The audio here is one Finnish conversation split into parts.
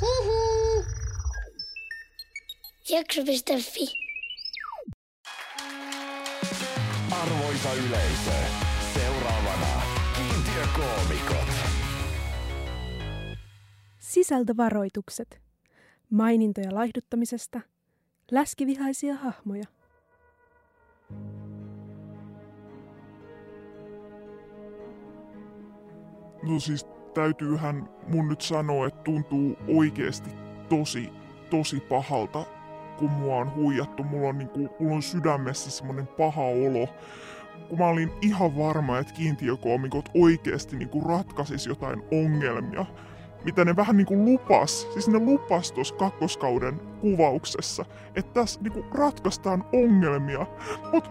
Huhu. Jakso.fi. Arvoisa yleisö, seuraavana kiintiökoomikot. Sisältövaroitukset. Mainintoja laihduttamisesta. Läskivihaisia hahmoja. No siis täytyyhän mun nyt sanoa, että tuntuu oikeesti tosi, tosi pahalta, kun mua on huijattu. Mulla on, niinku, mulla on sydämessä semmonen paha olo. Kun mä olin ihan varma, että kiintiökoomikot oikeesti niinku ratkaisis jotain ongelmia, mitä ne vähän niinku lupas, siis ne lupas tuossa kakkoskauden kuvauksessa, että tässä niinku ratkaistaan ongelmia. Mut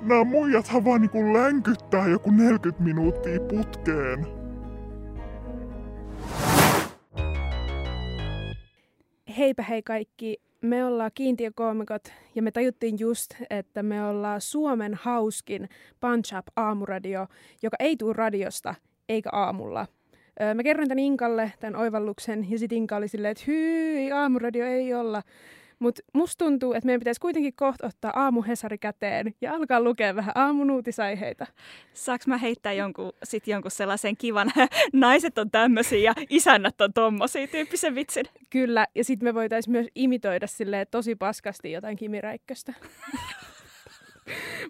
nämä muijathan vaan niinku länkyttää joku 40 minuuttia putkeen. Heipä hei kaikki. Me ollaan kiintiökoomikot ja me tajuttiin just, että me ollaan Suomen hauskin Punch Up aamuradio, joka ei tule radiosta eikä aamulla. Öö, Mä kerroin tän Inkalle tämän oivalluksen ja sit Inka oli silleen, että hyi, aamuradio ei olla. Mutta musta tuntuu, että meidän pitäisi kuitenkin kohta ottaa aamuhesari käteen ja alkaa lukea vähän aamun uutisaiheita. Saanko mä heittää jonkun, sit jonkun sellaisen kivan, naiset on tämmöisiä ja isännät on tommosia tyyppisen vitsin? Kyllä, ja sitten me voitaisiin myös imitoida silleen tosi paskasti jotain Kimi Räikköstä.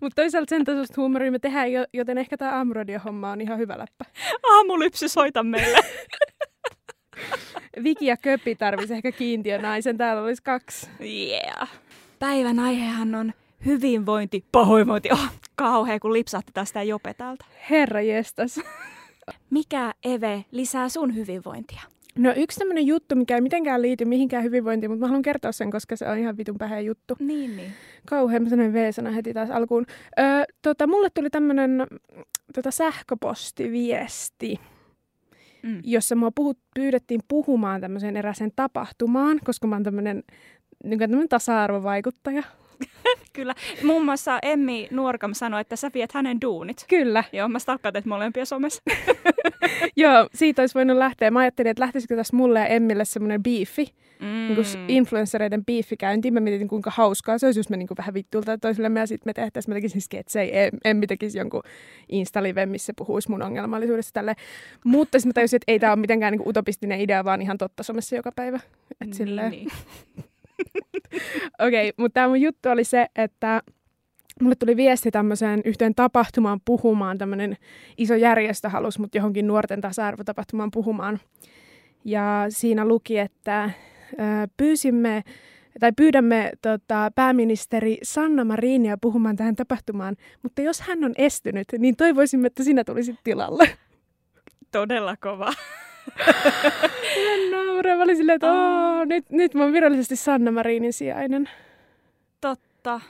Mutta toisaalta sen tasoista huumoria me tehdään, jo- joten ehkä tämä aamuradiohomma on ihan hyvä läppä. Aamulypsy, soita meille. Viki ja Köpi tarvisi ehkä kiintiönaisen, täällä olisi kaksi. Yeah. Päivän aihehan on hyvinvointi, pahoinvointi. Oh, kauhea, kun lipsahti sitä jope täältä. Herra jestas. Mikä, Eve, lisää sun hyvinvointia? No yksi tämmöinen juttu, mikä ei mitenkään liity mihinkään hyvinvointiin, mutta mä haluan kertoa sen, koska se on ihan vitun pähä juttu. Niin, niin. Kauhean mä sanoin V-sana heti taas alkuun. Öö, tota, mulle tuli tämmöinen tota, sähköpostiviesti, Mm. jossa mua puhut, pyydettiin puhumaan tämmöiseen eräseen tapahtumaan, koska mä oon tämmöinen niin tasa-arvovaikuttaja. Kyllä. Muun muassa Emmi Nuorkam sanoi, että sä viet hänen duunit. Kyllä. Joo, mä stalkkaan teitä molempia somessa. Joo, siitä olisi voinut lähteä. Mä ajattelin, että lähtisikö tässä mulle ja Emmille semmoinen biifi, Mm. niin influenssereiden biifi käyntiin. Mä mietin, kuinka hauskaa se olisi, jos me niin vähän vittulta toisille ja sitten me tehtäisiin, mä tekisin sketsejä. Em- Emmi tekisi jonkun Insta-live, missä puhuisi mun ongelmallisuudesta tälle. Mutta sitten mä tajusin, että ei tämä ole mitenkään niin utopistinen idea, vaan ihan totta somessa joka päivä. Et silleen. Niin, Okei, mutta tämä mun juttu oli se, että mulle tuli viesti tämmöiseen yhteen tapahtumaan puhumaan. Tämmöinen iso järjestö halusi mut johonkin nuorten tasa-arvotapahtumaan puhumaan. Ja siinä luki, että pyysimme tai pyydämme tota, pääministeri Sanna Marinia puhumaan tähän tapahtumaan, mutta jos hän on estynyt, niin toivoisimme, että sinä tulisit tilalle. Todella kova. Mä nauran. Mä olin silleen, että "Oo, nyt, nyt mä oon virallisesti Sanna Marinin sijainen. Totta.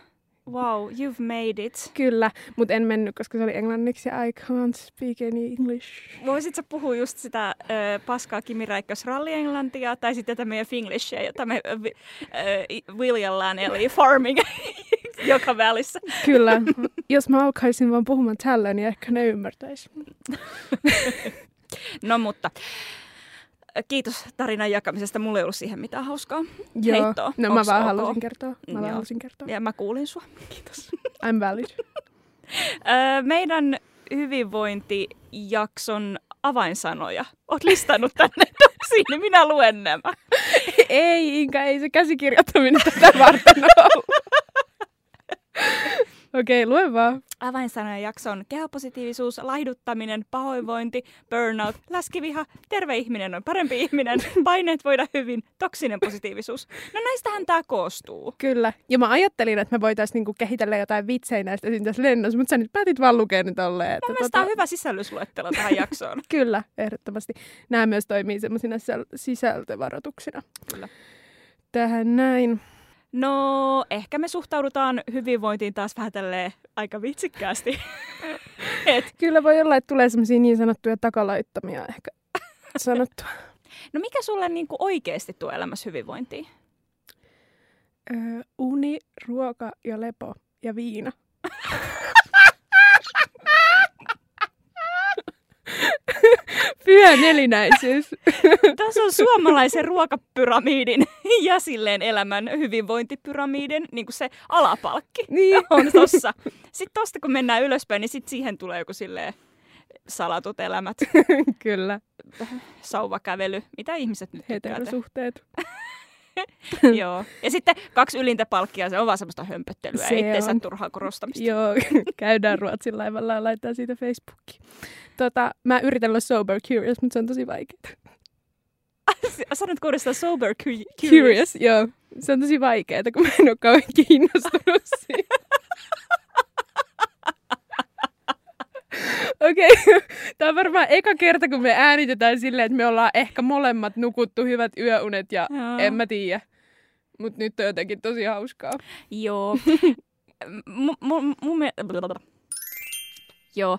Wow, you've made it. Kyllä, mutta en mennyt, koska se oli englanniksi ja I can't speak any English. Voisit sä puhua just sitä ö, paskaa Kimi Räikkös rallienglantia tai sitten tätä meidän Finglishia, jota me ö, vi- ö, viljellaan, eli farming joka välissä. Kyllä, jos mä alkaisin vaan puhumaan tällä, niin ehkä ne ymmärtäisi. No mutta kiitos tarinan jakamisesta. Mulla ei ollut siihen mitään hauskaa. Joo, Heittoa. no mä vaan ok? halusin kertoa. Mä vaan halusin kertoa. Ja mä kuulin sua. Kiitos. I'm valid. Meidän hyvinvointijakson avainsanoja. Oot listannut tänne. Siinä minä luen nämä. ei, Inka, ei se käsikirjoittaminen tätä varten ole. Okei, okay, lue vaan. Avainsanojen jakson kehopositiivisuus, laihduttaminen, pahoinvointi, burnout, läskiviha, terve ihminen on parempi ihminen, paineet voida hyvin, toksinen positiivisuus. No näistähän tämä koostuu. Kyllä. Ja mä ajattelin, että me voitaisiin niinku kehitellä jotain vitsejä näistä siinä tässä lennossa, mutta sä nyt päätit vaan lukea ne tolleen. Että Mun mielestä tämä on hyvä sisällysluettelo tähän jaksoon. Kyllä, ehdottomasti. Nämä myös toimii semmoisina sisältö- sisältövaroituksina. Kyllä. Tähän näin. No, ehkä me suhtaudutaan hyvinvointiin taas vähän tälleen aika vitsikkäästi. Et, Kyllä voi olla, että tulee semmoisia niin sanottuja takalaittamia ehkä sanottua. no mikä sulle niinku oikeasti tuo elämässä hyvinvointiin? Öö, uni, ruoka ja lepo ja viina. Hyvä nelinäisyys. Tässä on suomalaisen ruokapyramiidin ja silleen elämän hyvinvointipyramiidin niin kuin se alapalkki Niin. on tossa. Sitten tosta kun mennään ylöspäin, niin sit siihen tulee joku silleen salatut elämät, Kyllä. sauvakävely, mitä ihmiset nyt tykkää. Heterosuhteet. Joo. Ja sitten kaksi ylintä palkkia, se on vaan semmoista hömpöttelyä, Se itteensä on. turhaa korostamista. Joo, käydään Ruotsin laivalla ja laittaa siitä Facebookiin. Tota, mä yritän olla sober curious, mutta se on tosi vaikeaa. Sanot kuudesta sober cu- curious. Curious, joo. Se on tosi vaikeaa, kun mä en ole kauhean kiinnostunut siitä. Okei, okay. tämä on varmaan eka kerta, kun me äänitetään silleen, että me ollaan ehkä molemmat nukuttu hyvät yöunet ja Joo. en mä tiedä. Mutta nyt on jotenkin tosi hauskaa. Joo. M- mun, mun mie- blablabla. Joo.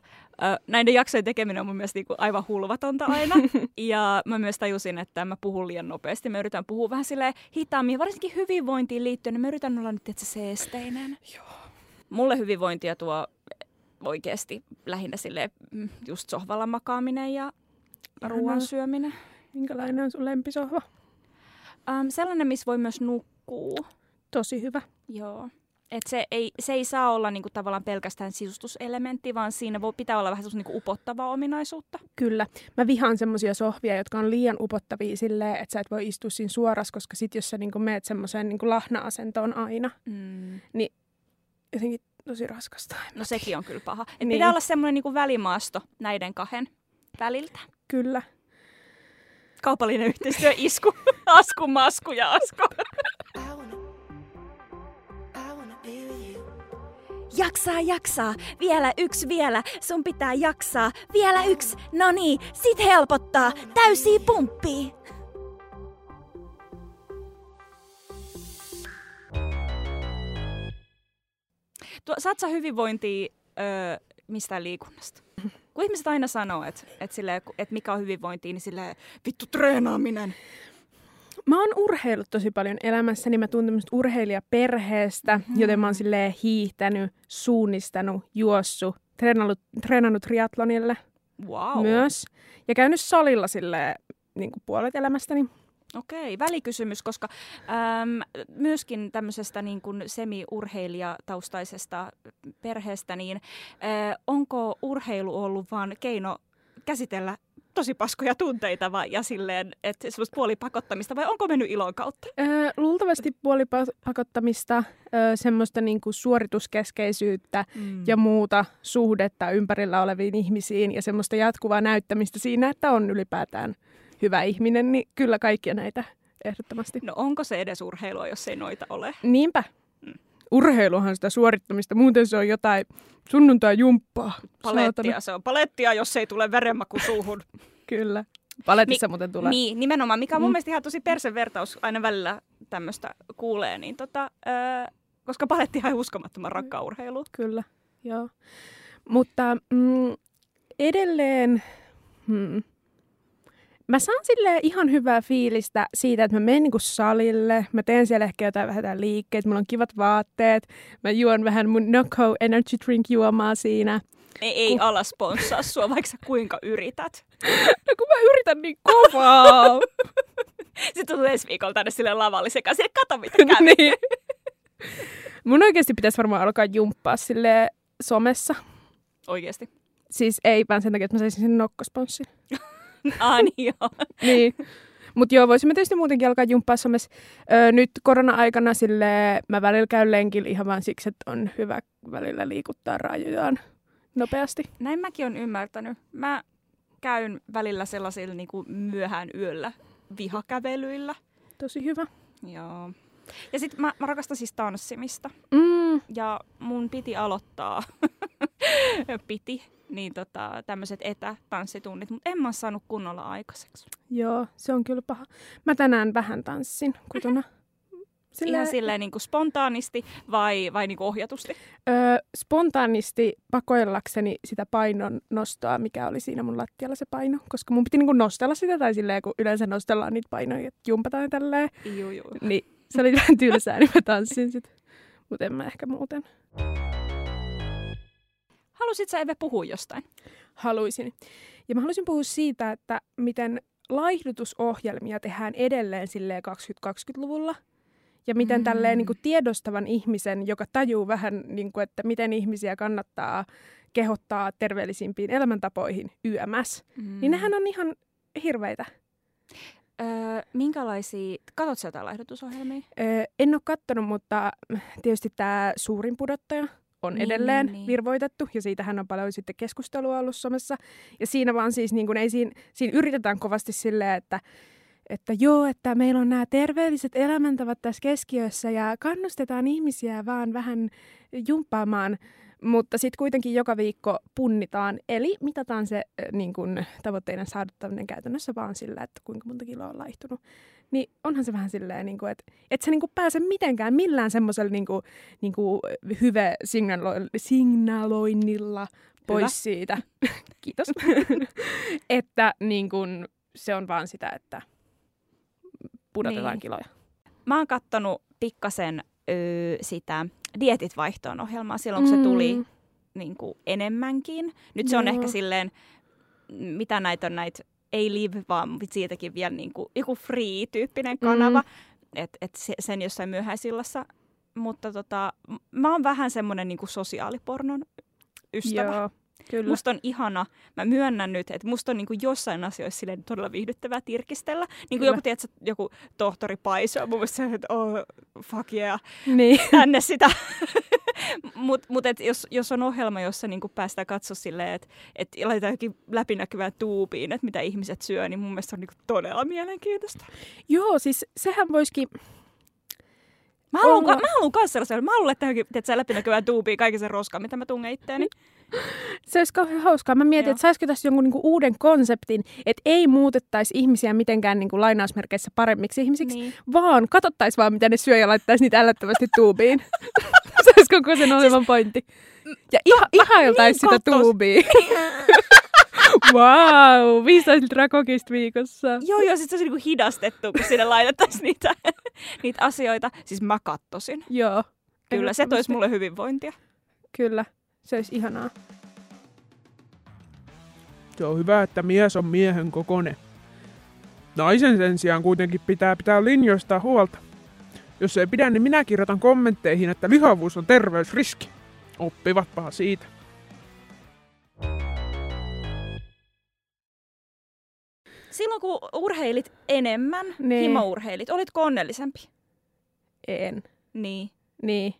Näiden jaksojen tekeminen on mun mielestä niinku aivan hulvatonta aina. ja mä myös tajusin, että mä puhun liian nopeasti. Mä yritän puhua vähän silleen hitaammin, varsinkin hyvinvointiin liittyen. Niin mä yritän olla nyt tietysti seesteinen. Joo. Mulle hyvinvointia tuo oikeasti lähinnä sille just sohvalla makaaminen ja ruoan syöminen. Minkälainen on sun lempisohva? Um, sellainen, missä voi myös nukkua. Tosi hyvä. Joo. Et se, ei, se ei saa olla niinku tavallaan pelkästään sisustuselementti, vaan siinä voi, pitää olla vähän niinku upottavaa ominaisuutta. Kyllä. Mä vihaan semmosia sohvia, jotka on liian upottavia silleen, että sä et voi istua siinä suoras, koska sit jos sä niinku meet semmoiseen niinku lahna-asentoon aina, Mm. jotenkin tosi raskasta. En No sekin on kyllä paha. Et Niin. Pitää olla semmoinen niinku välimaasto näiden kahden väliltä. Kyllä. Kaupallinen yhteistyö, isku, asku, masku ja asko. Jaksaa, jaksaa. Vielä yksi vielä. Sun pitää jaksaa. Vielä yksi. No niin, sit helpottaa. Täysi pumppi. Saat sä hyvinvointia öö, mistään liikunnasta? Kun ihmiset aina sanoo, että et silleen, et mikä on hyvinvointia, niin silleen, vittu treenaaminen. Mä oon urheillut tosi paljon elämässäni. niin Mä tuun tämmöistä urheilijaperheestä, mm-hmm. joten mä oon silleen hiihtänyt, suunnistanut, juossut, treenannut, treenannut triathlonille Wow. myös. Ja käynyt salilla silleen niin kuin puolet elämästäni. Okei, välikysymys, koska äm, myöskin tämmöisestä niin kuin semi-urheilijataustaisesta perheestä, niin ä, onko urheilu ollut vaan keino käsitellä tosi paskoja tunteita vai, ja silleen, että semmoista puolipakottamista, vai onko mennyt ilon kautta? Öö, luultavasti puolipakottamista, öö, semmoista niin kuin suorituskeskeisyyttä Mm. ja muuta suhdetta ympärillä oleviin ihmisiin ja semmoista jatkuvaa näyttämistä siinä, että on ylipäätään hyvä ihminen, niin kyllä kaikkia näitä ehdottomasti. No onko se edes urheilua, jos ei noita ole? Niinpä. Urheiluhan sitä suorittamista, muuten se on jotain sunnuntai-jumppaa. Palettia, Saatana. se on palettia, jos ei tule verenmaku suuhun. Kyllä. Paletissa muuten tulee. Niin, nimenomaan, mikä on mun Mm. mielestä ihan tosi persevertaus aina välillä tämmöistä kuulee, niin tota, öö, koska palettihan on uskomattoman rakkaa urheilu. Kyllä, joo. Mutta mm, edelleen hmm, mä saan sille ihan hyvää fiilistä siitä, että mä menen niinku salille, mä teen siellä ehkä jotain vähän liikkeitä, mulla on kivat vaatteet, mä juon vähän mun Noco Energy Drink juomaa siinä. Ei, ei ala sponssaa sua, vaikka sä kuinka yrität. No kun mä yritän niin kovaa. Sitten tulee ensi viikolla tänne sille lavalle sekä sille kato mitä kävi. niin. Mun oikeasti pitäisi varmaan alkaa jumppaa sille somessa. Oikeesti. Siis ei vaan sen takia, että mä saisin sen nokkosponssin. Ah niin joo. niin. Mutta joo, voisimme tietysti muutenkin alkaa jumppaa somessa. Öö, nyt korona-aikana sille mä välillä käyn lenkillä ihan vaan siksi, että on hyvä välillä liikuttaa rajojaan nopeasti. Näin mäkin on ymmärtänyt. Mä käyn välillä sellaisilla niin kuin myöhään yöllä vihakävelyillä. Tosi hyvä. Joo. Ja sitten mä, mä rakastan siis tanssimista. Mm, Ja mun piti aloittaa, piti, niin tota, tämmöiset etätanssitunnit, mutta en mä saanut kunnolla aikaiseksi. joo, se on kyllä paha. Mä tänään vähän tanssin kotona. Sillä... Ihan silleen niin kuin spontaanisti vai, vai niin kuin ohjatusti? Öö, spontaanisti pakoillakseni sitä painon nostoa, mikä oli siinä mun lattialla se paino, koska mun piti niinku nostella sitä, tai silleen, kun yleensä nostellaan niitä painoja, että jumpataan tälleen, Juu, juu. niin se oli vähän tylsää, niin mä tanssin sit. Mutta en mä ehkä muuten Halusit sä Eve puhua jostain? haluaisin. Ja mä haluaisin puhua siitä, että miten laihdutusohjelmia tehdään edelleen silleen 2020-luvulla. Ja miten mm. tälleen niin kuin tiedostavan ihmisen, joka tajuu vähän, niin kuin, että miten ihmisiä kannattaa kehottaa terveellisimpiin elämäntapoihin YMS, mm. niin nehän on ihan hirveitä. Öö, minkälaisia, katsot sä jotain laihdutusohjelmia? Öö, en ole katsonut, mutta tietysti tämä suurin pudottaja on Niin, edelleen niin, niin. virvoitettu, ja siitähän on paljon sitten keskustelua ollut somessa. Ja siinä vaan siis, niin kuin, ei siinä, siinä yritetään kovasti silleen, että että joo, että meillä on nämä terveelliset elämäntavat tässä keskiössä ja kannustetaan ihmisiä vaan vähän jumppaamaan, mutta sitten kuitenkin joka viikko punnitaan, eli mitataan se niin kun, tavoitteiden saavuttaminen käytännössä vaan sillä, että kuinka monta kiloa on laihtunut. Niin onhan se vähän silleen, niin kuin, että et sä niin kuin pääse mitenkään millään semmoisella niin kuin, niin kuin hyve signalo- signaloinnilla pois Hyvä. siitä. Kiitos. että niin kuin, se on vaan sitä, että pudotetaan Niin. kiloja. Mä oon kattonut pikkasen öö, sitä Dietit vaihtoon ohjelmaa silloin, kun se tuli niin kuin enemmänkin. Nyt se on Joo. ehkä silleen, mitä näitä on näitä, ei live, vaan siitäkin vielä niin kuin, joku free-tyyppinen kanava. Mm. Että et se, sen jossain myöhäisillassa. Mutta tota, mä oon vähän semmoinen niin kuin sosiaalipornon ystävä. Joo, kyllä. Musta on ihana, mä myönnän nyt, että musta on niin kuin jossain asioissa silleen todella viihdyttävää tirkistellä. Niin kuin joku, tiedätkö, joku tohtori Paiso, mun mielestä se, että oh, fuck yeah, Niin. tänne sitä. Mutta mut jos, jos on ohjelma, jossa niinku päästään katsoa silleen, että et laitetaan jokin läpinäkyvään tuubiin, että mitä ihmiset syö, niin mun mielestä se on niinku todella mielenkiintoista. Joo, siis sehän voisikin... Mä haluan, ka- mä haluan kanssa sellaisen, mä haluan laittaa johonkin tiedätkö, läpinäkyvään tuubiin kaiken sen roskan, mitä mä tungen itteeni. Se olisi kauhean hauskaa. Mä mietin, Joo. että saisiko tässä jonkun niinku uuden konseptin, että ei muutettaisi ihmisiä mitenkään niinku lainausmerkeissä paremmiksi ihmisiksi, Niin. vaan katsottaisiin vaan, mitä ne syö ja laittaisi niitä älyttömästi tuubiin. se olisi koko sen ohjelman pointti. Ja iha, ihailtaisi niin sitä kattos. tuubia. wow, 15 litraa kokista viikossa. Joo, joo, sit se on niinku hidastettu, kun sinne laitettaisiin niitä, niitä asioita. Siis mä kattosin. Joo. Kyllä, se toisi mulle hyvinvointia. Kyllä, se olisi ihanaa. Se on hyvä, että mies on miehen kokone. Naisen sen sijaan kuitenkin pitää pitää linjoista huolta. Jos ei pidä, niin minä kirjoitan kommentteihin, että lihavuus on terveysriski. Oppivatpahan siitä. Silloin kun urheilit enemmän, Niin. himourheilit, olitko onnellisempi? En. Niin. Niin.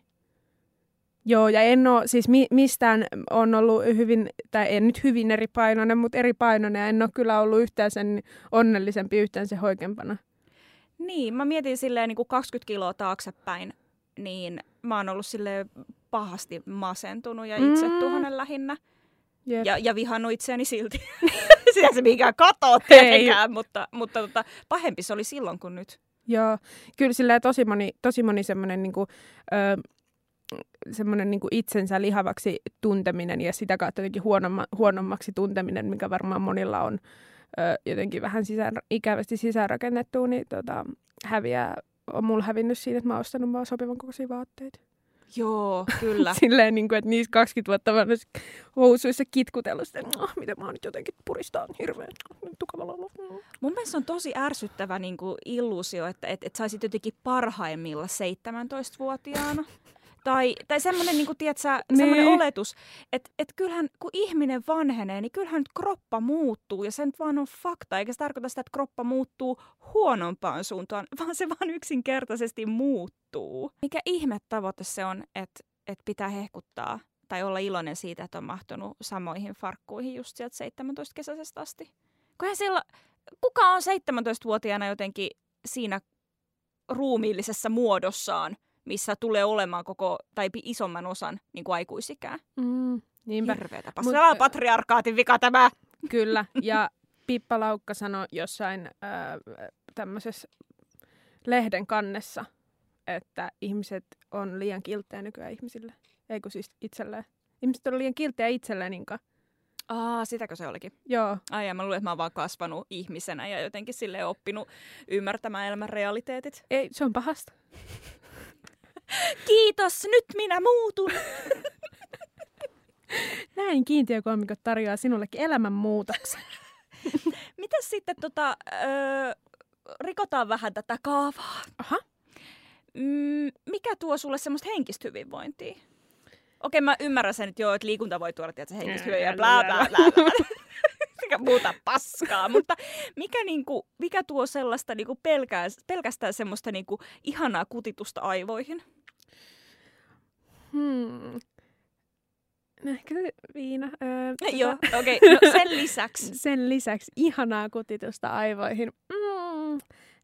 Joo, ja en ole, siis mi- mistään on ollut hyvin, tai en nyt hyvin eripainoinen, mutta eripainoinen, ja en ole kyllä ollut yhtään sen onnellisempi, yhtään sen hoikempana. Niin, mä mietin silleen niin kuin 20 kiloa taaksepäin, niin mä oon ollut silleen pahasti masentunut ja Mm. itsetuhonen lähinnä. Jep. Ja, ja vihannut itseäni silti. Sitä se mikään katoo Ei. tietenkään, mutta, mutta tota, pahempi se oli silloin kuin nyt. Joo, kyllä silleen tosi moni, tosi moni semmoinen ö, semmoinen niinku itsensä lihavaksi tunteminen ja sitä kautta jotenkin huonomma, huonommaksi tunteminen, mikä varmaan monilla on ö, jotenkin vähän sisään, ikävästi sisäänrakennettu, niin tota, häviää, on mulla hävinnyt siinä, että mä oon ostanut vaan sopivan kokoisia vaatteita. Joo, kyllä. Silleen, niin kuin, että niissä 20 vuotta noissa housuissa kitkutellut sitä, että oh, miten mä oon nyt jotenkin puristaa hirveän tukavalla. Mun mielestä on tosi ärsyttävä niin kuin illuusio, että et, et saisit jotenkin parhaimmilla 17-vuotiaana. Tai, tai semmoinen, niin kuin, tiedätkö, semmoinen Niin. oletus, että et kyllähän kun ihminen vanhenee, niin kyllähän nyt kroppa muuttuu. Ja se nyt vaan on fakta, eikä se tarkoita sitä, että kroppa muuttuu huonompaan suuntaan, vaan se vaan yksinkertaisesti muuttuu. Mikä ihme tavoite se on, että et pitää hehkuttaa tai olla iloinen siitä, että on mahtunut samoihin farkkuihin just sieltä 17 kesäisestä asti. Kunhan siellä, kuka on 17-vuotiaana jotenkin siinä ruumiillisessa muodossaan, missä tulee olemaan koko, tai isomman osan niin kuin aikuisikää. Mm, niinpä. Hirveetä. Mut- Paskaa patriarkaatin vika tämä. Kyllä, ja Pippa Laukka sanoi jossain äh, tämmöisessä lehden kannessa, että ihmiset on liian kilttejä nykyään ihmisille. Eikö siis itselleen? Ihmiset on liian kilttejä itselleen, Inka. Aa, sitäkö se olikin? Joo, Ai ja mä luulen, että mä oon vaan kasvanut ihmisenä ja jotenkin sille oppinut ymmärtämään elämän realiteetit. ei, se on pahasta. Kiitos, nyt minä muutun. Näin kiintiökoomikot tarjoaa sinullekin elämänmuutoksen. Mitäs sitten tota, öö, rikotaan vähän tätä kaavaa. Aha. Mm, mikä tuo sulle semmoista henkistä hyvinvointia? Okei, mä ymmärrän sen, että joo, että liikunta voi tuoda tietysti henkistä hyvinvointia ja bla bla bla. bla. Mikä muuta paskaa, mutta mikä, niinku, mikä tuo sellaista niinku pelkää, pelkästään semmoista niinku ihanaa kutitusta aivoihin? Hmm. No ehkä se viina. Öö, tota, Joo, okei. Okay, no sen lisäksi. Sen lisäksi ihanaa kutitusta aivoihin. Mm.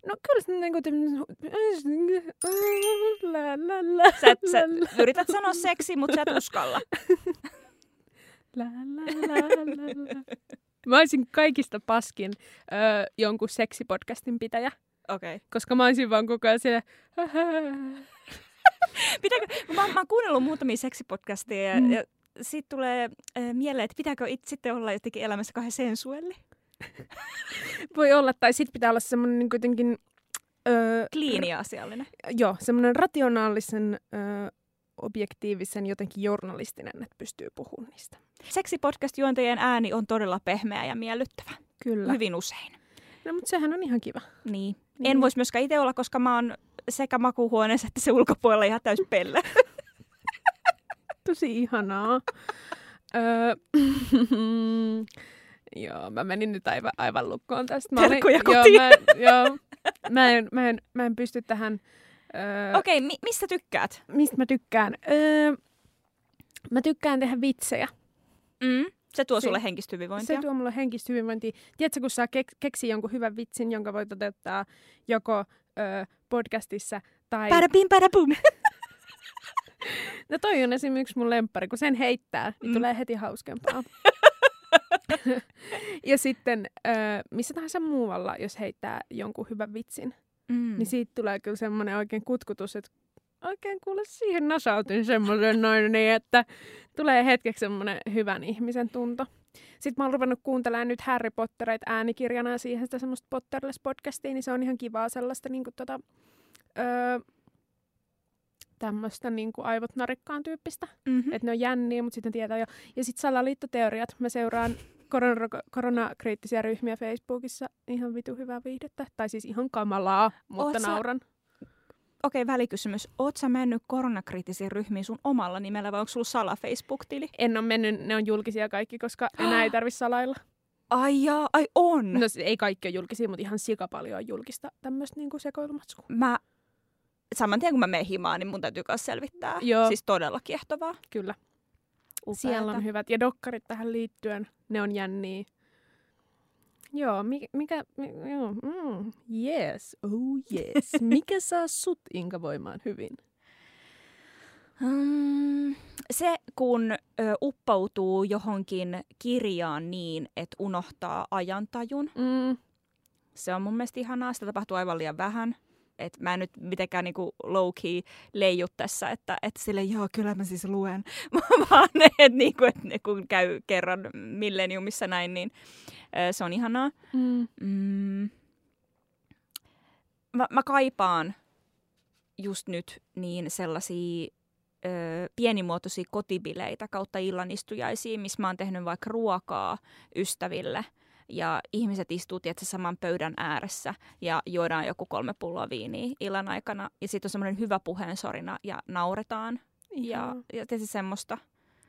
No kyllä se niinku. La, la, la, Sä, et, sä yrität sanoa seksi, mutta sä et uskalla. la, la, la, la, la. Mä olisin kaikista paskin öö, jonkun seksipodcastin pitäjä, Okei. Okay. koska mä olisin vaan koko ajan siellä... Pitääkö, mä, mä oon kuunnellut muutamia seksipodcasteja ja, Mm. mm. ja siitä tulee äh, mieleen, että pitääkö itse sitten olla jotenkin elämässä kahden sensuelli? Voi olla, tai sit pitää olla semmoinen niin kuitenkin... Öö, Kliini ja asiallinen. joo, semmoinen rationaalisen, öö, objektiivisen, jotenkin journalistinen, että pystyy puhumaan niistä. Seksipodcast-juontajien ääni on todella pehmeä ja miellyttävä. Kyllä. Hyvin usein. No, mutta sehän on ihan kiva. Niin. Niin. En voisi myöskään itse olla, koska mä oon sekä makuuhuoneessa että se ulkopuolella ihan täys pelle. Tosi ihanaa. öö, joo, mä menin nyt aivan, aivan lukkoon tästä. Mä Terkkuja joo, kotiin. mä, joo, mä, en, mä, en, mä en pysty tähän... Öö, Okei, okay, mi- mistä tykkäät? Mistä mä tykkään? Öö, mä tykkään tehdä vitsejä. Mm. Se tuo Se- sulle henkistä hyvinvointia. Se tuo mulle henkistä hyvinvointia. Tiedätkö, kun saa kek- keksii jonkun hyvän vitsin, jonka voi toteuttaa joko öö, podcastissa tai... Padabim, padabum. No toi on esimerkiksi mun lemppari, kun sen heittää, niin Mm. tulee heti hauskempaa. ja sitten öö, missä tahansa muualla, jos heittää jonkun hyvän vitsin, mm. niin siitä tulee kyllä semmoinen oikein kutkutus, että oikein kuule siihen nasautin semmoisen noin, niin että tulee hetkeksi semmoinen hyvän ihmisen tunto. Sitten mä oon ruvennut kuuntelemaan nyt Harry Pottereita äänikirjana ja siihen sitä semmoista Potterless-podcastia, niin se on ihan kivaa sellaista niinku tota, öö, tämmöistä niinku aivot narikkaan tyyppistä. Mm-hmm. Että ne on jänniä, mutta sitten tietää jo. Ja sitten salaliittoteoriat. Mä seuraan korona- koronakriittisiä ryhmiä Facebookissa. Ihan vitu hyvää viihdettä. Tai siis ihan kamalaa, mutta Oot sä- nauran. Okei, okay, välikysymys. Oot sä mennyt koronakriittisiin ryhmiin sun omalla nimellä vai onko sulla sala Facebook-tili? En ole mennyt, ne on julkisia kaikki, koska enää ei tarvi salailla. Ai jaa, ai on. No ei kaikki ole julkisia, mutta ihan sika paljon on julkista tämmöistä niinku sekoilumatskua. Mä saman tien kun mä menen himaan, niin mun täytyy myös selvittää. Joo. Siis todella kiehtovaa. Kyllä. Upeata. Siellä on hyvät. Ja dokkarit tähän liittyen, ne on jänniä. Joo, mikä, mikä mi, joo, mm, yes, oh yes. Mikä saa sut Inka voimaan hyvin? Mm, se, kun ö, uppoutuu johonkin kirjaan niin, että unohtaa ajantajun, Mm, se on mun mielestä ihanaa. Sitä tapahtuu aivan liian vähän. Et mä en nyt mitenkään niinku low-key leiju tässä, että et sille joo, kyllä mä siis luen. Vaan että niinku, et kun käy kerran milleniumissa näin, niin se on ihanaa. mm, Mm. Mä, mä kaipaan just nyt niin sellaisia ö, pienimuotoisia kotibileitä kautta illanistujaisia, missä mä oon tehnyt vaikka ruokaa ystäville ja ihmiset istuu tietysti saman pöydän ääressä ja juodaan joku kolme pulloa viiniä illan aikana ja sitten on semmoinen hyvä puheensorina ja nauretaan ja, ja tietysti semmoista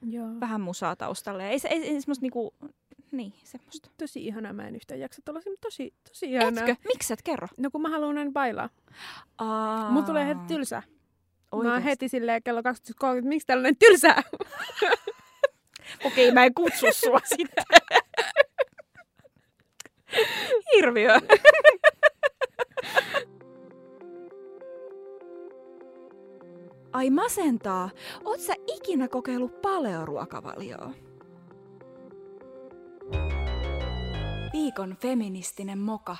Joo. vähän musaa taustalle. Ei, se- ei, ei semmoista niinku, niin semmoista. Tosi ihanaa, mä en yhtään jaksa tuolla, mutta tosi, tosi ihanaa. Etkö? Miksi et kerro? No kun mä haluan näin bailaa. Aa, Mulla tulee heti tylsää. Mä oon heti silleen kello 20.30, miksi tällainen tylsää? Okei, mä en kutsu sua sitten. Hirviö. Ai masentaa. Oot sä ikinä kokeillut paleoruokavalioa? Viikon feministinen moka.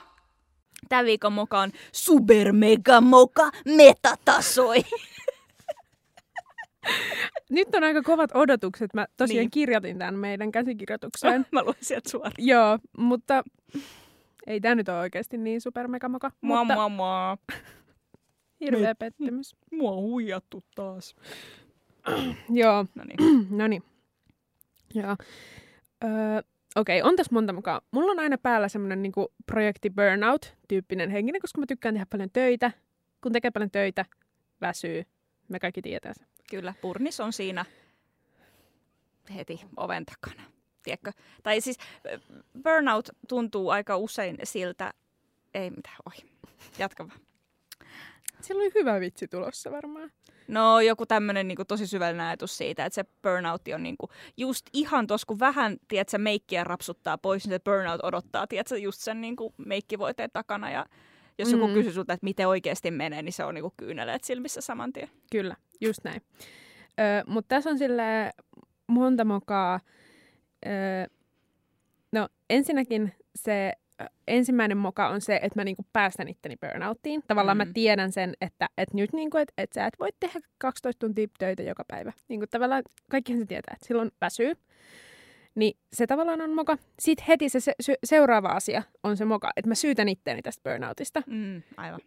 Tämän viikon moka on super mega moka metatasoi. Nyt on aika kovat odotukset. Mä tosiaan Niin. kirjoitin tämän meidän käsikirjoitukseen. Mä luen sieltä suoraan. Joo, mutta ei tämä nyt ole oikeasti niin supermegamoka. Mua, mutta mua, mua. hirveä pettymys. Mua on huijattu taas. Joo, No niin. no niin. Joo. Öö, Okei, on tässä monta mukaan. Mulla on aina päällä semmoinen niinku projekti burnout-tyyppinen henkinen, koska mä tykkään tehdä paljon töitä. Kun tekee paljon töitä, väsyy. Me kaikki tietää se. Kyllä, purnis on siinä heti oven takana. Tiedätkö? Tai siis burnout tuntuu aika usein siltä, ei mitään, ohi. Jatka vaan. Siellä oli hyvä vitsi tulossa varmaan. No joku tämmöinen niin tosi syvällinen ajatus siitä, että se burnout on niin kuin, just ihan tuossa, kun vähän tiedätkö, meikkiä rapsuttaa pois, niin se burnout odottaa tiedätkö, just sen niin kuin, meikkivoiteen takana. Ja jos joku Mm. kysyy sulta, että miten oikeasti menee, niin se on niin kuin, kyyneleet silmissä saman tien. Kyllä, just näin. Öö, Mutta tässä on sille monta mokaa. Öö, no ensinnäkin se ensimmäinen moka on se, että mä niinku päästän itteni burnouttiin. Tavallaan mm. Mä tiedän sen, että, että nyt niinku, et, et sä et voi tehdä 12 tuntia töitä joka päivä. Niinku tavallaan kaikkihan se tietää, että silloin väsyy. Niin se tavallaan on moka. Sitten heti se, se, se seuraava asia on se moka, että mä syytän itteeni tästä burnoutista Mm, aivan.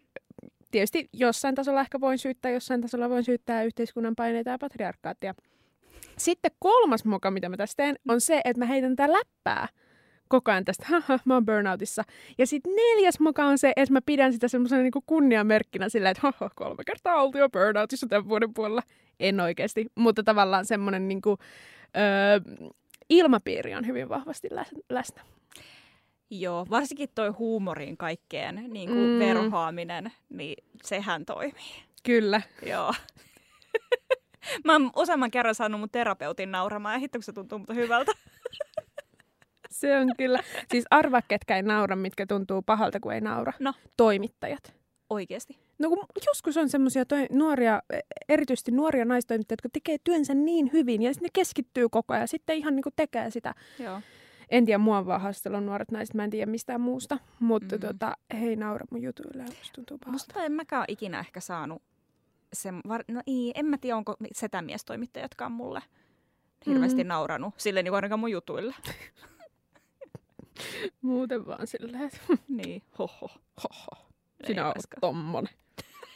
Tietysti jossain tasolla ehkä voin syyttää, jossain tasolla voin syyttää yhteiskunnan paineita ja patriarkaattia. Sitten kolmas moka, mitä mä tässä teen, on se, että mä heitän tätä läppää koko ajan tästä, haha, mä oon burnoutissa. Ja sitten neljäs moka on se, että mä pidän sitä semmoisena niinku kunniamerkkinä sillä, että haha, kolme kertaa oltu jo burnoutissa tämän vuoden puolella. En oikeasti, mutta tavallaan semmoinen niinku, öö, ilmapiiri on hyvin vahvasti lä- läsnä. Joo, varsinkin toi huumorin kaikkeen niin kuin Mm. verhoaminen, niin sehän toimii. Kyllä. Joo. Mä oon useamman kerran saanut mun terapeutin nauramaan ja hitto, kun se tuntuu mutta hyvältä. Se on kyllä. Siis arvaa, ketkä ei naura, mitkä tuntuu pahalta, kun ei naura. No. Toimittajat. Oikeesti. No kun joskus on semmoisia nuoria, erityisesti nuoria naistoimittajia, jotka tekee työnsä niin hyvin ja sitten ne keskittyy koko ajan. Sitten ihan niin tekee sitä. Joo. En tiedä, mua on vaan haastellut nuoret naiset, mä en tiedä mistään muusta. Mutta Mm. tota, he ei naura mun jutuille musta tuntuu pahalta. Musta en mäkään ikinä ehkä saanut se, var, no ei, en mä tiedä, onko setämiestoimittajatkaan mulle hirveästi Mm. nauranut. Silleen niin ainakaan mun jutuille. Muuten vaan silleen, että niin, hoho. hoho, sinä oot olisikaan. tommonen.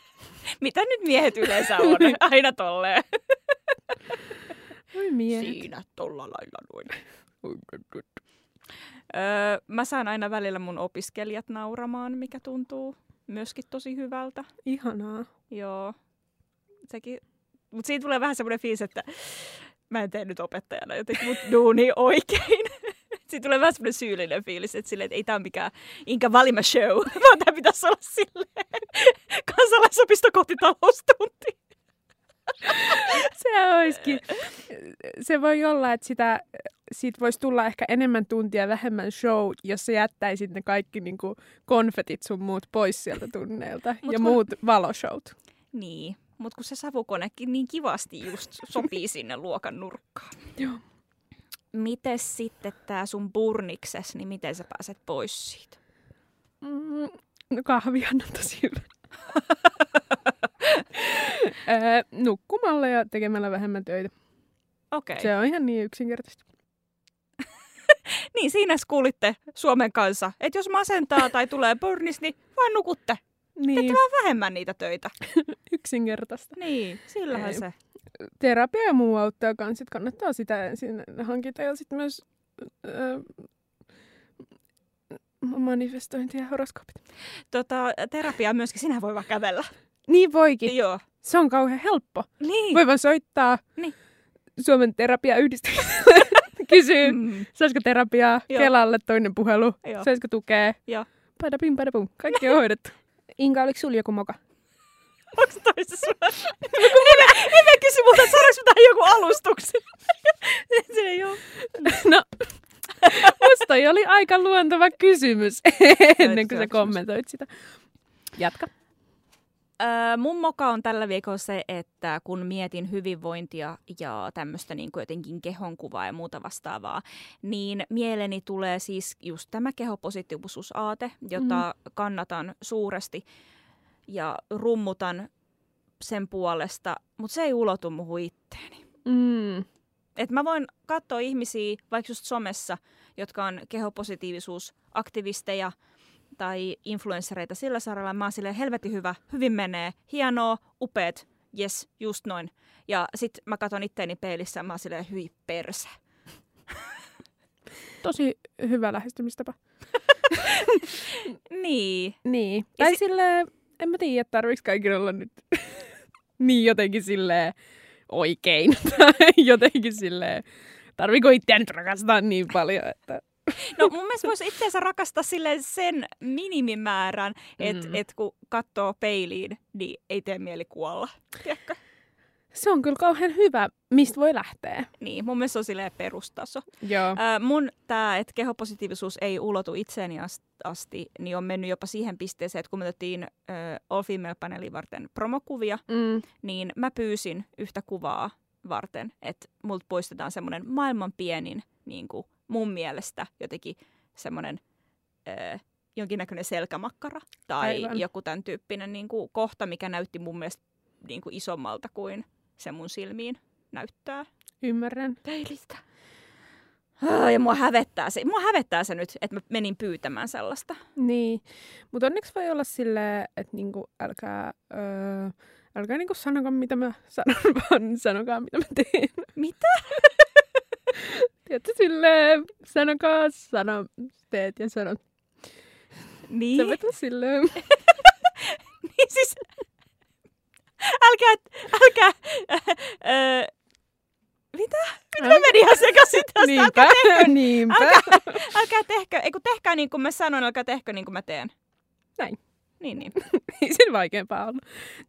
Mitä nyt miehet yleensä on? Aina tolleen. Oi miehet. Siinä tolla lailla noin. Öö, mä saan aina välillä mun opiskelijat nauramaan, mikä tuntuu myöskin tosi hyvältä. Ihanaa. Joo. Sekin. Mutta siitä tulee vähän semmoinen fiilis, että mä en tee nyt opettajana jotenkin mut duuni oikein. Siitä tulee vähän semmoinen syyllinen fiilis, että, silleen, että ei tämä ole mikään Inka Valima show, vaan tämä pitäisi olla silleen kansalaisopisto kotitaloustunti. Se olisikin. Se voi olla, että sitä, siitä voisi tulla ehkä enemmän tuntia, vähemmän show, jos sä jättäisit ne kaikki niin kuin konfetit sun muut pois sieltä tunneilta. Mut ja kun- muut valoshowt. Niin, mutta kun se savukonekin niin kivasti just sopii sinne luokan nurkkaan. Joo. Mites sitten tämä sun burnikses, niin miten sä pääset pois siitä? Mm, no kahvia on tosi hyvä. Öö, nukkumalla ja tekemällä vähemmän töitä. Okei. Se on ihan niin yksinkertaista. Niin, siinä kuulitte Suomen kanssa, että jos masentaa tai tulee burnis, niin vaan nukutte. Niin, Teette vaan vähemmän niitä töitä. yksinkertaista. Niin, sillähän Ei. se. Terapia ja muu auttaa kans. Sit kannattaa sitä ensin hankita ja sitten myös öö, manifestointi ja horoskoopit. Tota, terapia myöskin, sinä voi vaan kävellä. Niin voikin. Joo. Se on kauhean helppo. Niin. Voi vaan soittaa Niin. Suomen terapiayhdistykselle. Kysyy, Mm. saisiko terapiaa Joo. Kelalle toinen puhelu. Joo. Saisiko tukea. Joo. Padapim, padapum. Kaikki on hoidettu. Inka, oliko sulla joku moka? Onko toisessa? Emme, emme kysy multa, että saadaanko me tähän joku alustuksen. se ei ole. No, musta oli aika luontava kysymys ennen kuin sä kommentoit sitä. Jatka. Öö, mun moka on tällä viikolla se, että kun mietin hyvinvointia ja tämmöistä niin jotenkin kehonkuvaa ja muuta vastaavaa, niin mieleeni tulee siis just tämä kehopositiivisuusaate, jota mm. kannatan suuresti ja rummutan sen puolesta, mutta se ei ulotu muuhun itteeni. Mm. Et mä voin katsoa ihmisiä vaikka just somessa, jotka on kehopositiivisuusaktivisteja tai influenssereita sillä saralla. Mä oon silleen helvetin hyvä, hyvin menee, hienoa, upeet, yes, just noin. Ja sit mä katson itteeni peilissä ja mä oon silleen hyi perse. tosi hyvä lähestymistapa. Niin. Niin. Ja Tai si- silleen, en mä tiedä, tarviks kaikilla olla nyt niin jotenkin silleen oikein. Tai jotenkin silleen, tarviiko itseään nyt rakastaa niin paljon, että... No mun mielestä voisi itseensä rakastaa silleen sen minimimäärän, että Mm. et kun katsoo peiliin, niin ei tee mieli kuolla. Tiedätkö? Se on kyllä kauhean hyvä, mistä voi lähteä. Niin, mun mielestä se on silleen perustaso. Joo. Ää, mun tämä, että kehopositiivisuus ei ulotu itseeni ast- asti, niin on mennyt jopa siihen pisteeseen, että kun me otettiin äh, All Female-paneelin varten promokuvia, Mm. niin mä pyysin yhtä kuvaa varten, että multa poistetaan semmoinen maailman pienin, niin kuin mun mielestä jotenkin semmoinen äh, jonkinnäköinen selkämakkara tai Aivan. joku tämän tyyppinen niin kuin kohta, mikä näytti mun mielestä niin kuin isommalta kuin se mun silmiin näyttää Ymmärrän. peilistä. Ah, Ja mua hävettää se, mua hävettää se nyt, että mä menin pyytämään sellaista. Niin, mutta onneksi voi olla silleen, että niinku, älkää, öö, älkää niinku sanoko, mitä mä sanon, vaan sanokaa, mitä mä teen. Mitä? Tiedätkö, silleen, sanokaa, sano, teet ja sanot. Niin, Sä voit olla silleen, niin siis... Älkää, älkää... Äh, mitä? Nyt mä menin ihan sekaisin tästä. niinpä, Älkää, tehkö, niinpä. älkää, älkää tehkö, ei kun tehkää niin kuin mä sanoin, älkää tehkö niin kuin mä teen. Näin. Niin, niin. Ei sen vaikeampaa olla.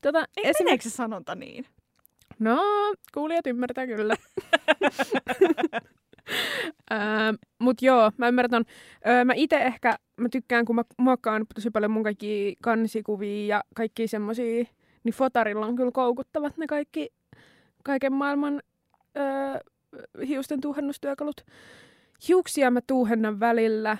Tota, Ei esim... meneekö se sanonta niin? No, kuulijat ymmärtää kyllä. Öö, mut joo, mä ymmärrän ton. Öö, mä itse ehkä, mä tykkään, kun mä muokkaan tosi paljon mun kaikki kansikuvia ja kaikki semmosia, niin fotarilla on kyllä koukuttavat ne kaikki, kaiken maailman öö, hiusten tuuhennustyökalut. Hiuksia mä tuuhennan välillä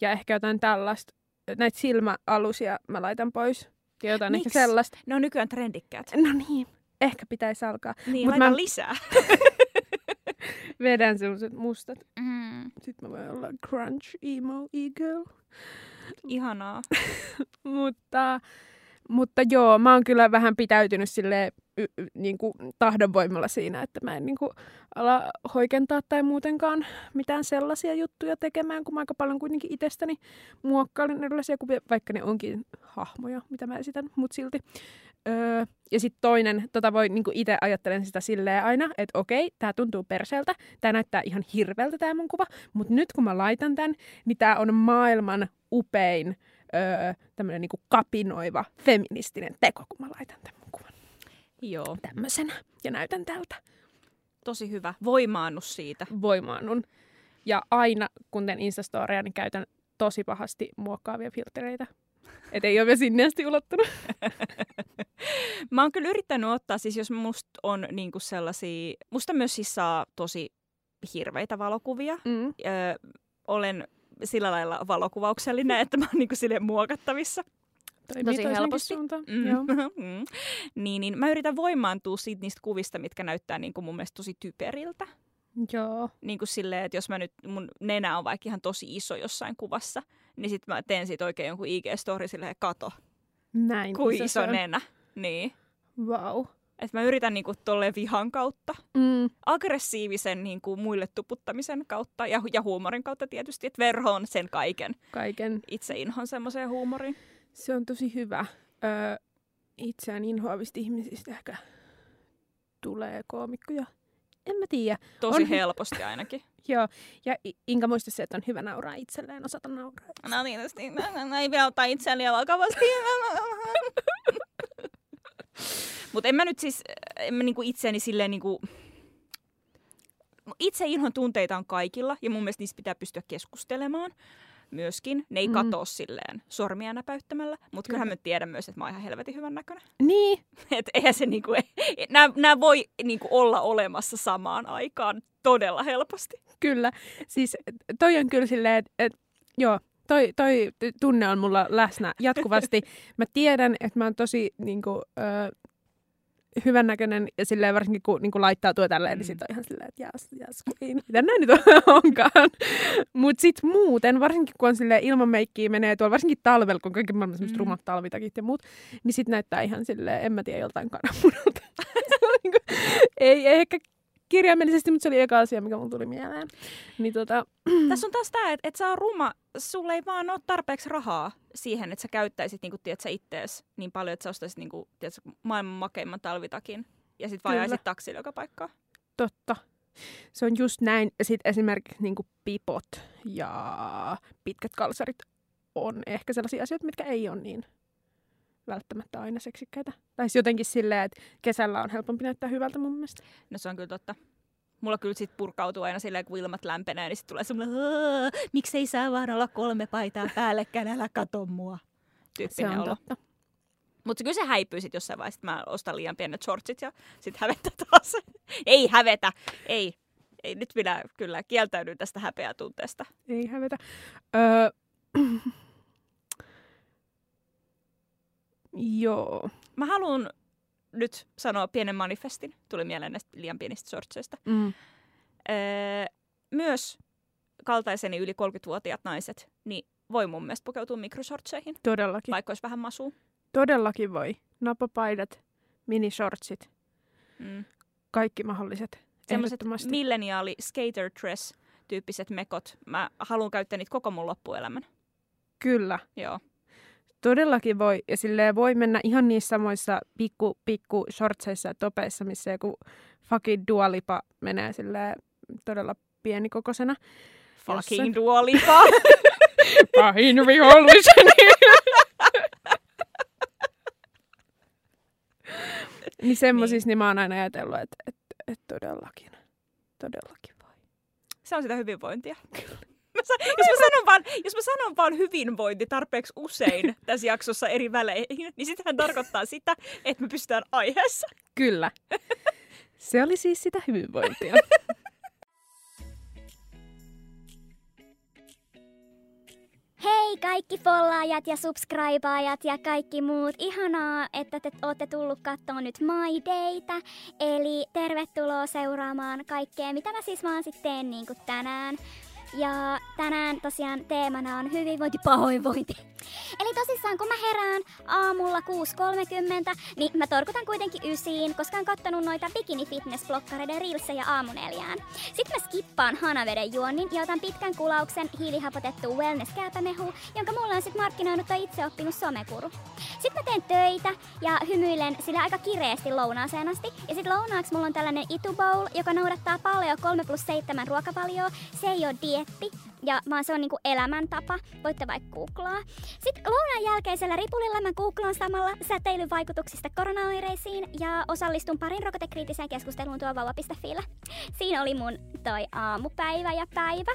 ja ehkä jotain tällaista, näitä silmäalusia mä laitan pois. Ja jotain Miksi? ehkä sellaista. Ne on nykyään trendikkäät. No niin, ehkä pitäisi alkaa. Niin, Mut mä- lisää. Vedän sellaiset mustat. Mm, Sitten mä voin olla crunch emo e-girl. ihanaa. Mutta, mutta joo, mä oon kyllä vähän pitäytynyt sille niin kuin tahdonvoimalla siinä, että mä en niin kuin, ala hoikentaa tai muutenkaan mitään sellaisia juttuja tekemään, kun mä aika paljon kuitenkin itsestäni muokkailen erilaisia kuvia, vaikka ne onkin hahmoja, mitä mä esitän, mutta silti. Öö, ja sitten toinen, tota voi niinku itse ajattelen sitä silleen aina, että okei, tämä tuntuu perseeltä, tämä näyttää ihan hirveältä tämä mun kuva, mutta nyt kun mä laitan tämän, niin tämä on maailman upein öö, tämmöinen niinku kapinoiva feministinen teko, kun mä laitan tämän mun kuvan Joo, tämmöisenä ja näytän tältä. tosi hyvä. Voimaannus siitä. Voimaannun. Ja aina, kun teen Instastoria, niin käytän tosi pahasti muokkaavia filtreitä. Et ei ole vielä sinne asti ulottunut. Mä oon kyllä yrittänyt ottaa, siis jos musta on niinku sellaisia, musta myös siis saa tosi hirveitä valokuvia. Mm. Öö, olen sillä lailla valokuvauksellinen, että mä oon niinku silleen muokattavissa. Toimii Tosi helposti. Mm. Joo. Mm. niin, niin mä yritän voimaantua siitä niistä kuvista, mitkä näyttää niinku mun mielestä tosi typeriltä. Joo. Niin kuin silleen, että jos mä nyt, mun nenä on vaikka ihan tosi iso jossain kuvassa, niin sit mä teen siitä oikein jonkun IG-story silleen, kato, Näin. kuin se iso nenä. Niin. Wow. Että mä yritän niinku tolleen vihan kautta, Mm. aggressiivisen niinku muille tuputtamisen kautta ja, ja huumorin kautta tietysti, että verhoon sen kaiken Kaiken. itse inhon semmoiseen huumoriin. Se on tosi hyvä. Öö, itseään inhoavista ihmisistä ehkä tulee koomikkoja. En mä tiedä. Tosi On- helposti ainakin. Joo. Ja Inka muista se, että on hyvä nauraa itselleen, osata nauraa. No tietysti, no, no, ei vielä ottaa itseään liian vakavasti. Mutta en mä nyt siis, en mä niinku itseäni silleen niinku... Itse inhon tunteita on kaikilla ja mun mielestä niistä pitää pystyä keskustelemaan myöskin. Ne ei Mm. katoa silleen sormia näpäyttämällä, mutta Kyllä. kyllähän mä tiedän myös, että mä oon ihan helvetin hyvän näköinen. Niin. Että eihän se niinku, nämä voi niinku olla olemassa samaan aikaan todella helposti. Kyllä. Siis toi on kyllä silleen, että et, joo, toi, toi tunne on mulla läsnä jatkuvasti. Mä tiedän, että mä oon tosi niinku, ö, hyvännäköinen ja silleen varsinkin kun niinku laittautuu tälleen, mm. niin sit on ihan silleen, että jas, jas, queen. Mitä näin nyt onkaan. Mut sit muuten, varsinkin kun on silleen ilman meikkiä menee tuolla, varsinkin talvella, kun kaikki maailman Mm. rumat talvitakit ja muut, niin sit näyttää ihan silleen, en mä tiedä, joltain kananmunalta. Niinku, ei ehkä kirjaimellisesti, mutta se oli eka asia, mikä mun tuli mieleen. Niin tota, Tässä on taas tämä, että et sä on ruma, sulle ei vaan ole tarpeeksi rahaa siihen, että sä käyttäisit niinku, tiedätkö, ittees niin paljon, että sä ostaisit niinku, tiedätkö, maailman makeimman talvitakin ja sit vaan Kyllä. jaisit taksilla joka paikkaan. totta. Se on just näin. Sitten esimerkiksi niin pipot ja pitkät kalsarit on ehkä sellaisia asioita, mitkä ei ole niin välttämättä aina seksikkäitä. Tai siis jotenkin silleen, että kesällä on helpompi näyttää hyvältä mun mielestä. No se on kyllä totta. Mulla kyllä sit purkautuu aina silleen, kun ilmat lämpenee, niin sit tulee semmoinen, "Aa, miksei saa vaan olla kolme paitaa päällekkäin, älä kato mua. Se Tyyppinen on olo. totta. Mutta kyllä se häipyy sit jossain vaiheessa, että mä ostan liian pienet shortsit ja sit hävetä taas. ei hävetä, ei. Ei, nyt minä kyllä kieltäydyn tästä häpeätunteesta. Ei hävetä. Öö, joo. Mä haluan nyt sanoa pienen manifestin. Tuli mieleen näistä liian pienistä shortseista. Mm. Öö, myös kaltaiseni yli 30-vuotiaat naiset, niin voi mun mielestä pukeutua mikroshortseihin, Todellakin. vaikka olisi vähän masua. Todellakin voi. Napapaidat, minishortsit, Mm. kaikki mahdolliset. Ehdottomasti. milleniaali skater dress tyyppiset mekot. Mä haluan käyttää niitä koko mun loppuelämän. Kyllä. Joo. Todellakin voi. Ja silleen voi mennä ihan niissä samoissa pikku, pikku shortseissa ja topeissa, missä joku fucking dualipa menee silleen todella pienikokoisena. Fucking Dua Lipa. Pahin viholliseni. niin semmoisissa niin. mä oon aina ajatellut, että, että, että todellakin, todellakin voi. Se on sitä hyvinvointia. Mä sa- jos, mä sanon vaan, jos mä sanon vaan hyvinvointi tarpeeksi usein tässä jaksossa eri väleihin, niin sitähän tarkoittaa sitä, että me pystytään aiheessa. Kyllä. Se oli siis sitä hyvinvointia. Hei kaikki follaajat ja subscribaajat ja kaikki muut. Ihanaa, että te olette tullut katsomaan nyt My Daytä. Eli tervetuloa seuraamaan kaikkea, mitä mä siis vaan sitten teen niin kuin tänään. Ja tänään tosiaan teemana on hyvinvointi, pahoinvointi. Eli tosissaan kun mä herään aamulla 6.30, niin mä torkutan kuitenkin ysiin, koska on kattonut noita bikini fitness blokkareiden reelsejä aamuneljään. Sitten mä skippaan hanaveden juonnin ja otan pitkän kulauksen hiilihapotettua wellness kääpämehu, jonka mulla on sit markkinoinut tai itse oppinut somekuru. Sitten mä teen töitä ja hymyilen sillä aika kireesti lounaaseen asti. Ja sitten lounaaksi mulla on tällainen Itu Bowl, joka noudattaa paljon 3 plus 7 ruokavalioa. Se ei ole dietti, ja vaan se on niinku elämäntapa. Voitte vaikka googlaa. Sitten lounaan jälkeisellä ripulilla mä googlaan samalla säteilyn vaikutuksista koronaoireisiin ja osallistun parin rokotekriittiseen keskusteluun tuolla vauva.fillä. Siinä oli mun toi aamupäivä ja päivä.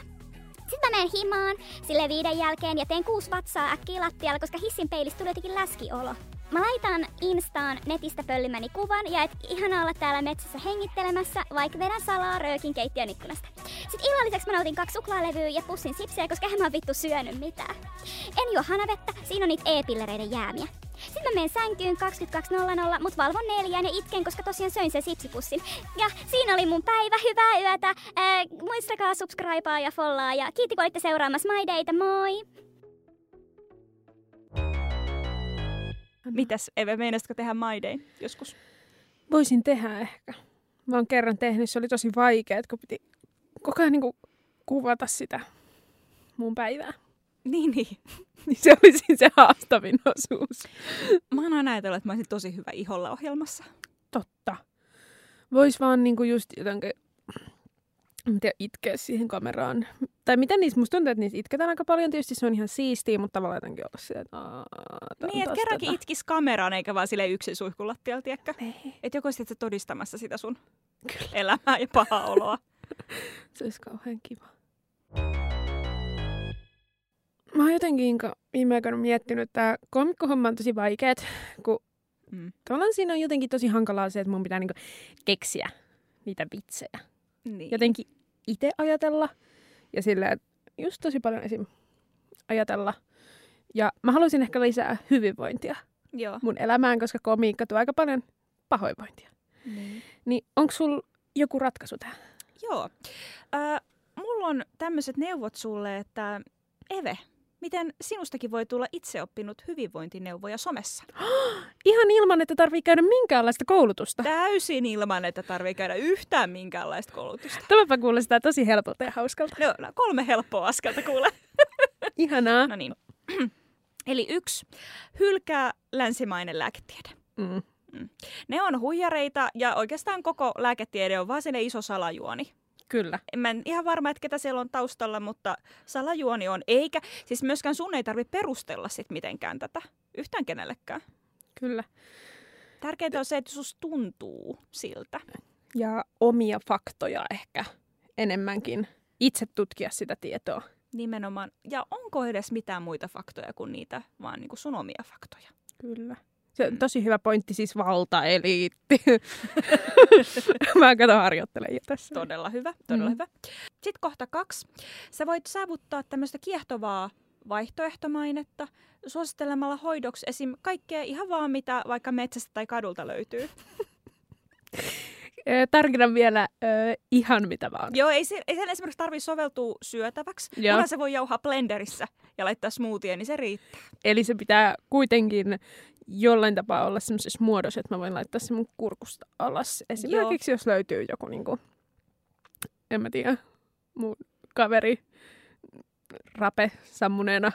Sitten mä menen himaan sille viiden jälkeen ja teen kuusi vatsaa äkkiä lattialla, koska hissin peilistä tuli jotenkin läskiolo. Mä laitan Instaan netistä pöllimäni kuvan ja et ihana olla täällä metsässä hengittelemässä, vaikka vedän salaa röökin keittiön ikkunasta. Sitten illalliseksi mä nautin kaksi suklaalevyä ja pussin sipsejä, koska en mä vittu syönyt mitään. En juo hanavettä, siinä on niitä e-pillereiden jäämiä. Sitten mä menen sänkyyn 22.00, mut valvon neljään ja itken, koska tosiaan söin sen sipsipussin. Ja siinä oli mun päivä, hyvää yötä. Ää, muistakaa subscribea ja follaa ja kiitti kun olitte seuraamassa My Dayta, moi! Mitäs Eve, meinasitko tehdä My Day joskus? Voisin tehdä ehkä. Mä oon kerran tehnyt, se oli tosi vaikea, kun piti koko ajan niin kuvata sitä mun päivää. Niin, niin. Niin se oli siinä se haastavin osuus. Mä oon aina ajatellut, että mä olisin tosi hyvä iholla ohjelmassa. Totta. Vois vaan niinku just jotenkin tiedä, itkeä siihen kameraan. Tai mitä niissä, musta tuntuu, että niissä itketään aika paljon. Tietysti se on ihan siistiä, mutta tavallaan jotenkin olla se, että Niin, että kerrankin itkis kameraan, eikä vaan sille yksin suihkulattialla, tiedätkö? Niin, Että joku olisit sä todistamassa sitä sun elämää ja pahaa oloa. se olisi kauhean kiva. Mä oon jotenkin viime aikoina miettinyt, että komikkohomma on tosi vaikeet, kun Mm. tavallaan siinä on jotenkin tosi hankalaa se, että mun pitää niinku keksiä niitä vitsejä. Niin. jotenkin itse ajatella ja sillä että just tosi paljon esim. ajatella. Ja mä haluaisin ehkä lisää hyvinvointia Joo. mun elämään, koska komiikka tuo aika paljon pahoinvointia. Niin. Niin onko sul joku ratkaisu tähän? Joo. Äh, mulla on tämmöiset neuvot sulle, että Eve, miten sinustakin voi tulla itseoppinut hyvinvointineuvoja somessa. Ihan ilman, että tarvii käydä minkäänlaista koulutusta. Täysin ilman, että tarvii käydä yhtään minkäänlaista koulutusta. Tämäpä kuulostaa tosi helpolta ja hauskalta. No, no, kolme helppoa askelta kuule. Ihanaa. No niin. Eli yksi, hylkää länsimainen lääketiede. Mm. Ne on huijareita ja oikeastaan koko lääketiede on vaan sinne iso salajuoni. Kyllä. En mä en ihan varma, että ketä siellä on taustalla, mutta salajuoni on. Eikä, siis myöskään sun ei tarvitse perustella sit mitenkään tätä yhtään kenellekään. Kyllä. Tärkeintä on se, että sus tuntuu siltä. Ja omia faktoja ehkä enemmänkin. Itse tutkia sitä tietoa. Nimenomaan. Ja onko edes mitään muita faktoja kuin niitä, vaan niin kuin sun omia faktoja? Kyllä. Se on tosi hyvä pointti, siis valtaeliitti. Mä kato harjoittelen jo tässä. Todella hyvä, todella Mm. hyvä. Sitten kohta kaksi. Sä voit saavuttaa tämmöistä kiehtovaa vaihtoehtomainetta suosittelemalla hoidoksi esim. kaikkea ihan vaan mitä vaikka metsästä tai kadulta löytyy. Ö, Tarkennan vielä ö, ihan mitä vaan. Joo, ei, se, ei sen esimerkiksi tarvitse soveltua syötäväksi, Joo. kunhan se voi jauhaa blenderissä ja laittaa smoothie, niin se riittää. Eli se pitää kuitenkin jollain tapaa olla semmoisessa muodossa, että mä voin laittaa sen mun kurkusta alas. Esimerkiksi jos löytyy joku, niinku, en mä tiedä, mun kaveri rape sammuneena.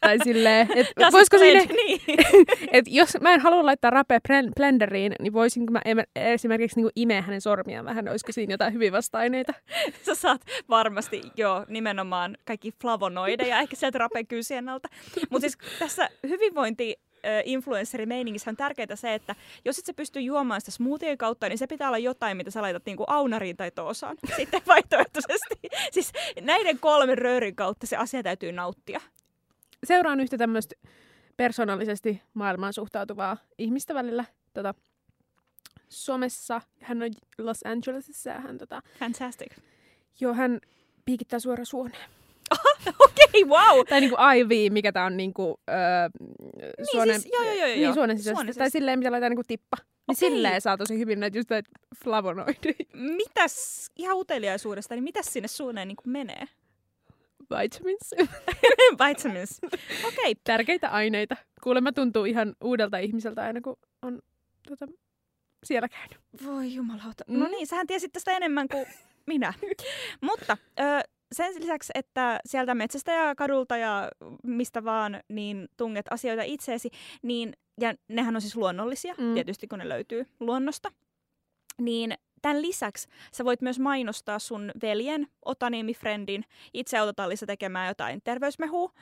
Tai silleen, että voisiko sinne, Niin. et jos mä en halua laittaa rapea blen- blenderiin, niin voisinko mä esimerkiksi niinku imeä hänen sormiaan vähän, olisiko siinä jotain hyvin vasta-aineita? Sä saat varmasti jo nimenomaan kaikki flavonoideja, ehkä sieltä rapekyysiennalta. Mutta siis tässä hyvinvointi influencerimeiningissä on tärkeää se, että jos et sä pysty juomaan sitä smoothien kautta, niin se pitää olla jotain, mitä sä laitat niinku aunariin tai toosaan. Sitten vaihtoehtoisesti. Siis näiden kolmen röörin kautta se asia täytyy nauttia. Seuraan yhtä tämmöistä persoonallisesti maailmaan suhtautuvaa ihmistä välillä. Tota, somessa, hän on Los Angelesissa ja hän, tota, Fantastic. joo, hän piikittää suoraan suoneen. Okei, wow! Tai niinku IV, mikä tää on niinku, öö, suonen, siis- joo, joo, joo, niin, suonen. Suonen Tai silleen, mitä laitetaan niinku tippa. Niin silleen saa tosi hyvin näitä just näitä flavonoideja. Mitäs ihan uteliaisuudesta, niin mitäs sinne suuneen niin menee? Vitamins. Vitamins. Okei, Tärkeitä aineita. Kuulemma tuntuu ihan uudelta ihmiseltä aina, kun on tota, siellä käynyt. Voi jumalauta. Mm. No niin, sähän tiesit tästä enemmän kuin minä. Mutta ö, sen lisäksi, että sieltä metsästä ja kadulta ja mistä vaan, niin tunget asioita itseesi, niin, ja nehän on siis luonnollisia, mm. tietysti kun ne löytyy luonnosta, niin tämän lisäksi sä voit myös mainostaa sun veljen, Otaniemi-friendin, itse autotallissa tekemään jotain terveysmehua,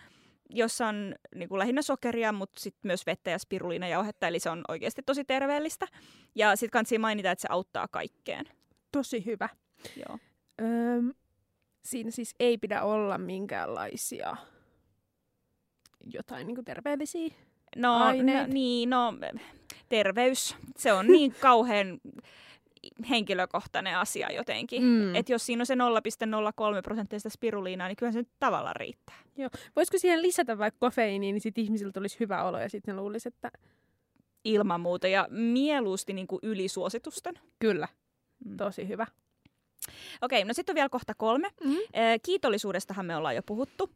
jossa on niin kuin lähinnä sokeria, mutta sitten myös vettä ja spiruliinajauhetta, eli se on oikeasti tosi terveellistä. Ja sitten kannattaa mainita, että se auttaa kaikkeen. Tosi hyvä. Joo. Öö, siinä siis ei pidä olla minkäänlaisia jotain niin terveellisiä. No, Aineet. no, niin, no terveys, se on niin kauhean henkilökohtainen asia jotenkin. Mm. Että jos siinä on se 0,03 prosenttista spiruliinaa, niin kyllä se nyt tavallaan riittää. Voisiko siihen lisätä vaikka kofeiiniin, niin sitten ihmisiltä olisi hyvä olo ja sitten ne luulisi, että Ilman muuta ja mieluusti niin kuin ylisuositusten. kyllä, Mm. tosi hyvä. Okei, no sitten on vielä kohta kolme. Mm-hmm. Kiitollisuudestahan me ollaan jo puhuttu.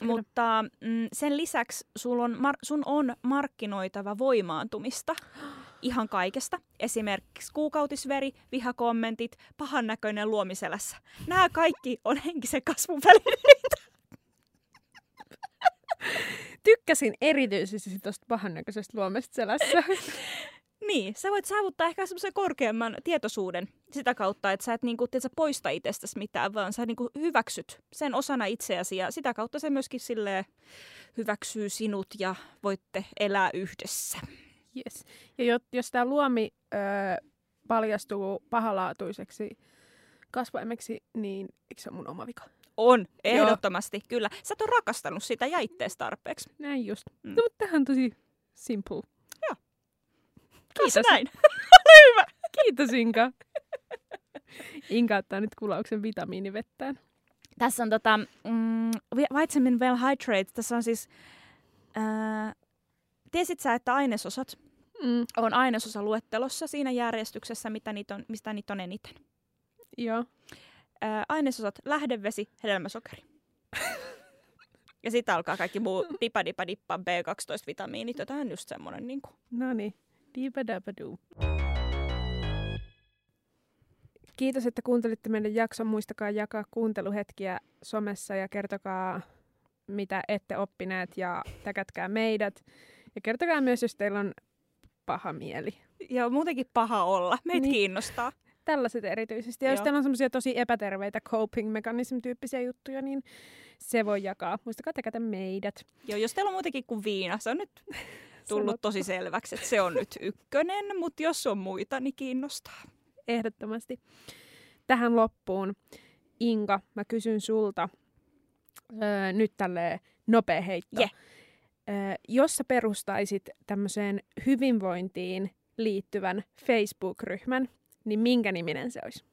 Kyllä. Mutta mm, sen lisäksi sul on, mar- sun on markkinoitava voimaantumista ihan kaikesta. Esimerkiksi kuukautisveri, vihakommentit, pahan näköinen luomiselässä. Nämä kaikki on henkisen kasvun välineitä. Tykkäsin erityisesti tuosta pahannäköisestä luomesta selässä. niin, sä voit saavuttaa ehkä semmoisen korkeamman tietoisuuden sitä kautta, että sä et niinku, tiedätkö, poista itsestäsi mitään, vaan sä niinku hyväksyt sen osana itseäsi ja sitä kautta se myöskin silleen hyväksyy sinut ja voitte elää yhdessä. Yes. Ja jo, jos tämä luomi ö, paljastuu pahalaatuiseksi kasvaemeksi, niin eikö se ole mun oma vika? On, ehdottomasti, kyllä. Sä et ole rakastanut sitä ja ittees tarpeeksi. Näin just. Mm. No, mutta tähän on tosi simple. Kiitos. Kiitos. näin. Kiitos Inka. Inka ottaa nyt kulauksen vitamiinivettään. Tässä on tota, mm, vi- vitamin well hydrate. Tässä on siis, ää, tiesit sä, että ainesosat Mm, on ainesosa luettelossa siinä järjestyksessä, mitä niitä on, mistä niitä on eniten. joo. Ää, ainesosat, lähdevesi, hedelmäsokeri. Ja sitten alkaa kaikki muu dipa-dipa-dippa B12-vitamiinit, jotain on just semmoinen niin kuin. No niin, diipadabadoo. Kiitos, että kuuntelitte meidän jakson. Muistakaa jakaa kuunteluhetkiä somessa ja kertokaa, mitä ette oppineet ja täkätkää meidät. Ja kertokaa myös, jos teillä on paha mieli. Ja muutenkin paha olla. Meitä Niin. kiinnostaa. Tällaiset erityisesti. Ja jos Joo. teillä on semmoisia tosi epäterveitä coping mechanism tyyppisiä juttuja, niin se voi jakaa. Muistakaa täkätä meidät. Joo, jos teillä on muutenkin kuin viina, se on nyt tullut tosi selväksi, että se on nyt ykkönen, mutta jos on muita, niin kiinnostaa. Ehdottomasti. Tähän loppuun, Inka, mä kysyn sulta öö, nyt tälle nopea heitto. Je. Jos sä perustaisit tämmöiseen hyvinvointiin liittyvän Facebook-ryhmän, niin minkä niminen se olisi?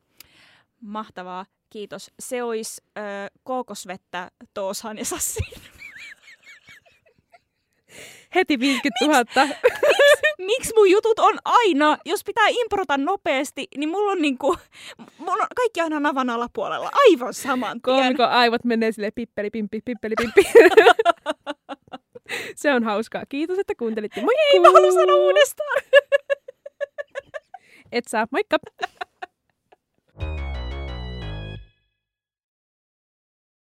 Mahtavaa, kiitos. Se olisi ö, kookosvettä Toosaan ja Sassiin. Heti 50 000. Miksi mun jutut on aina, jos pitää improta nopeasti, niin mulla on niinku, mulla on kaikki aina navan alapuolella, aivan saman tien. Koomikon aivot menee sille pippeli, pimppi, pippeli, pimppi. Se on hauskaa. Kiitos, että kuuntelitte. Moi! Ei, mä haluan sanoa uudestaan! Et saa. Moikka!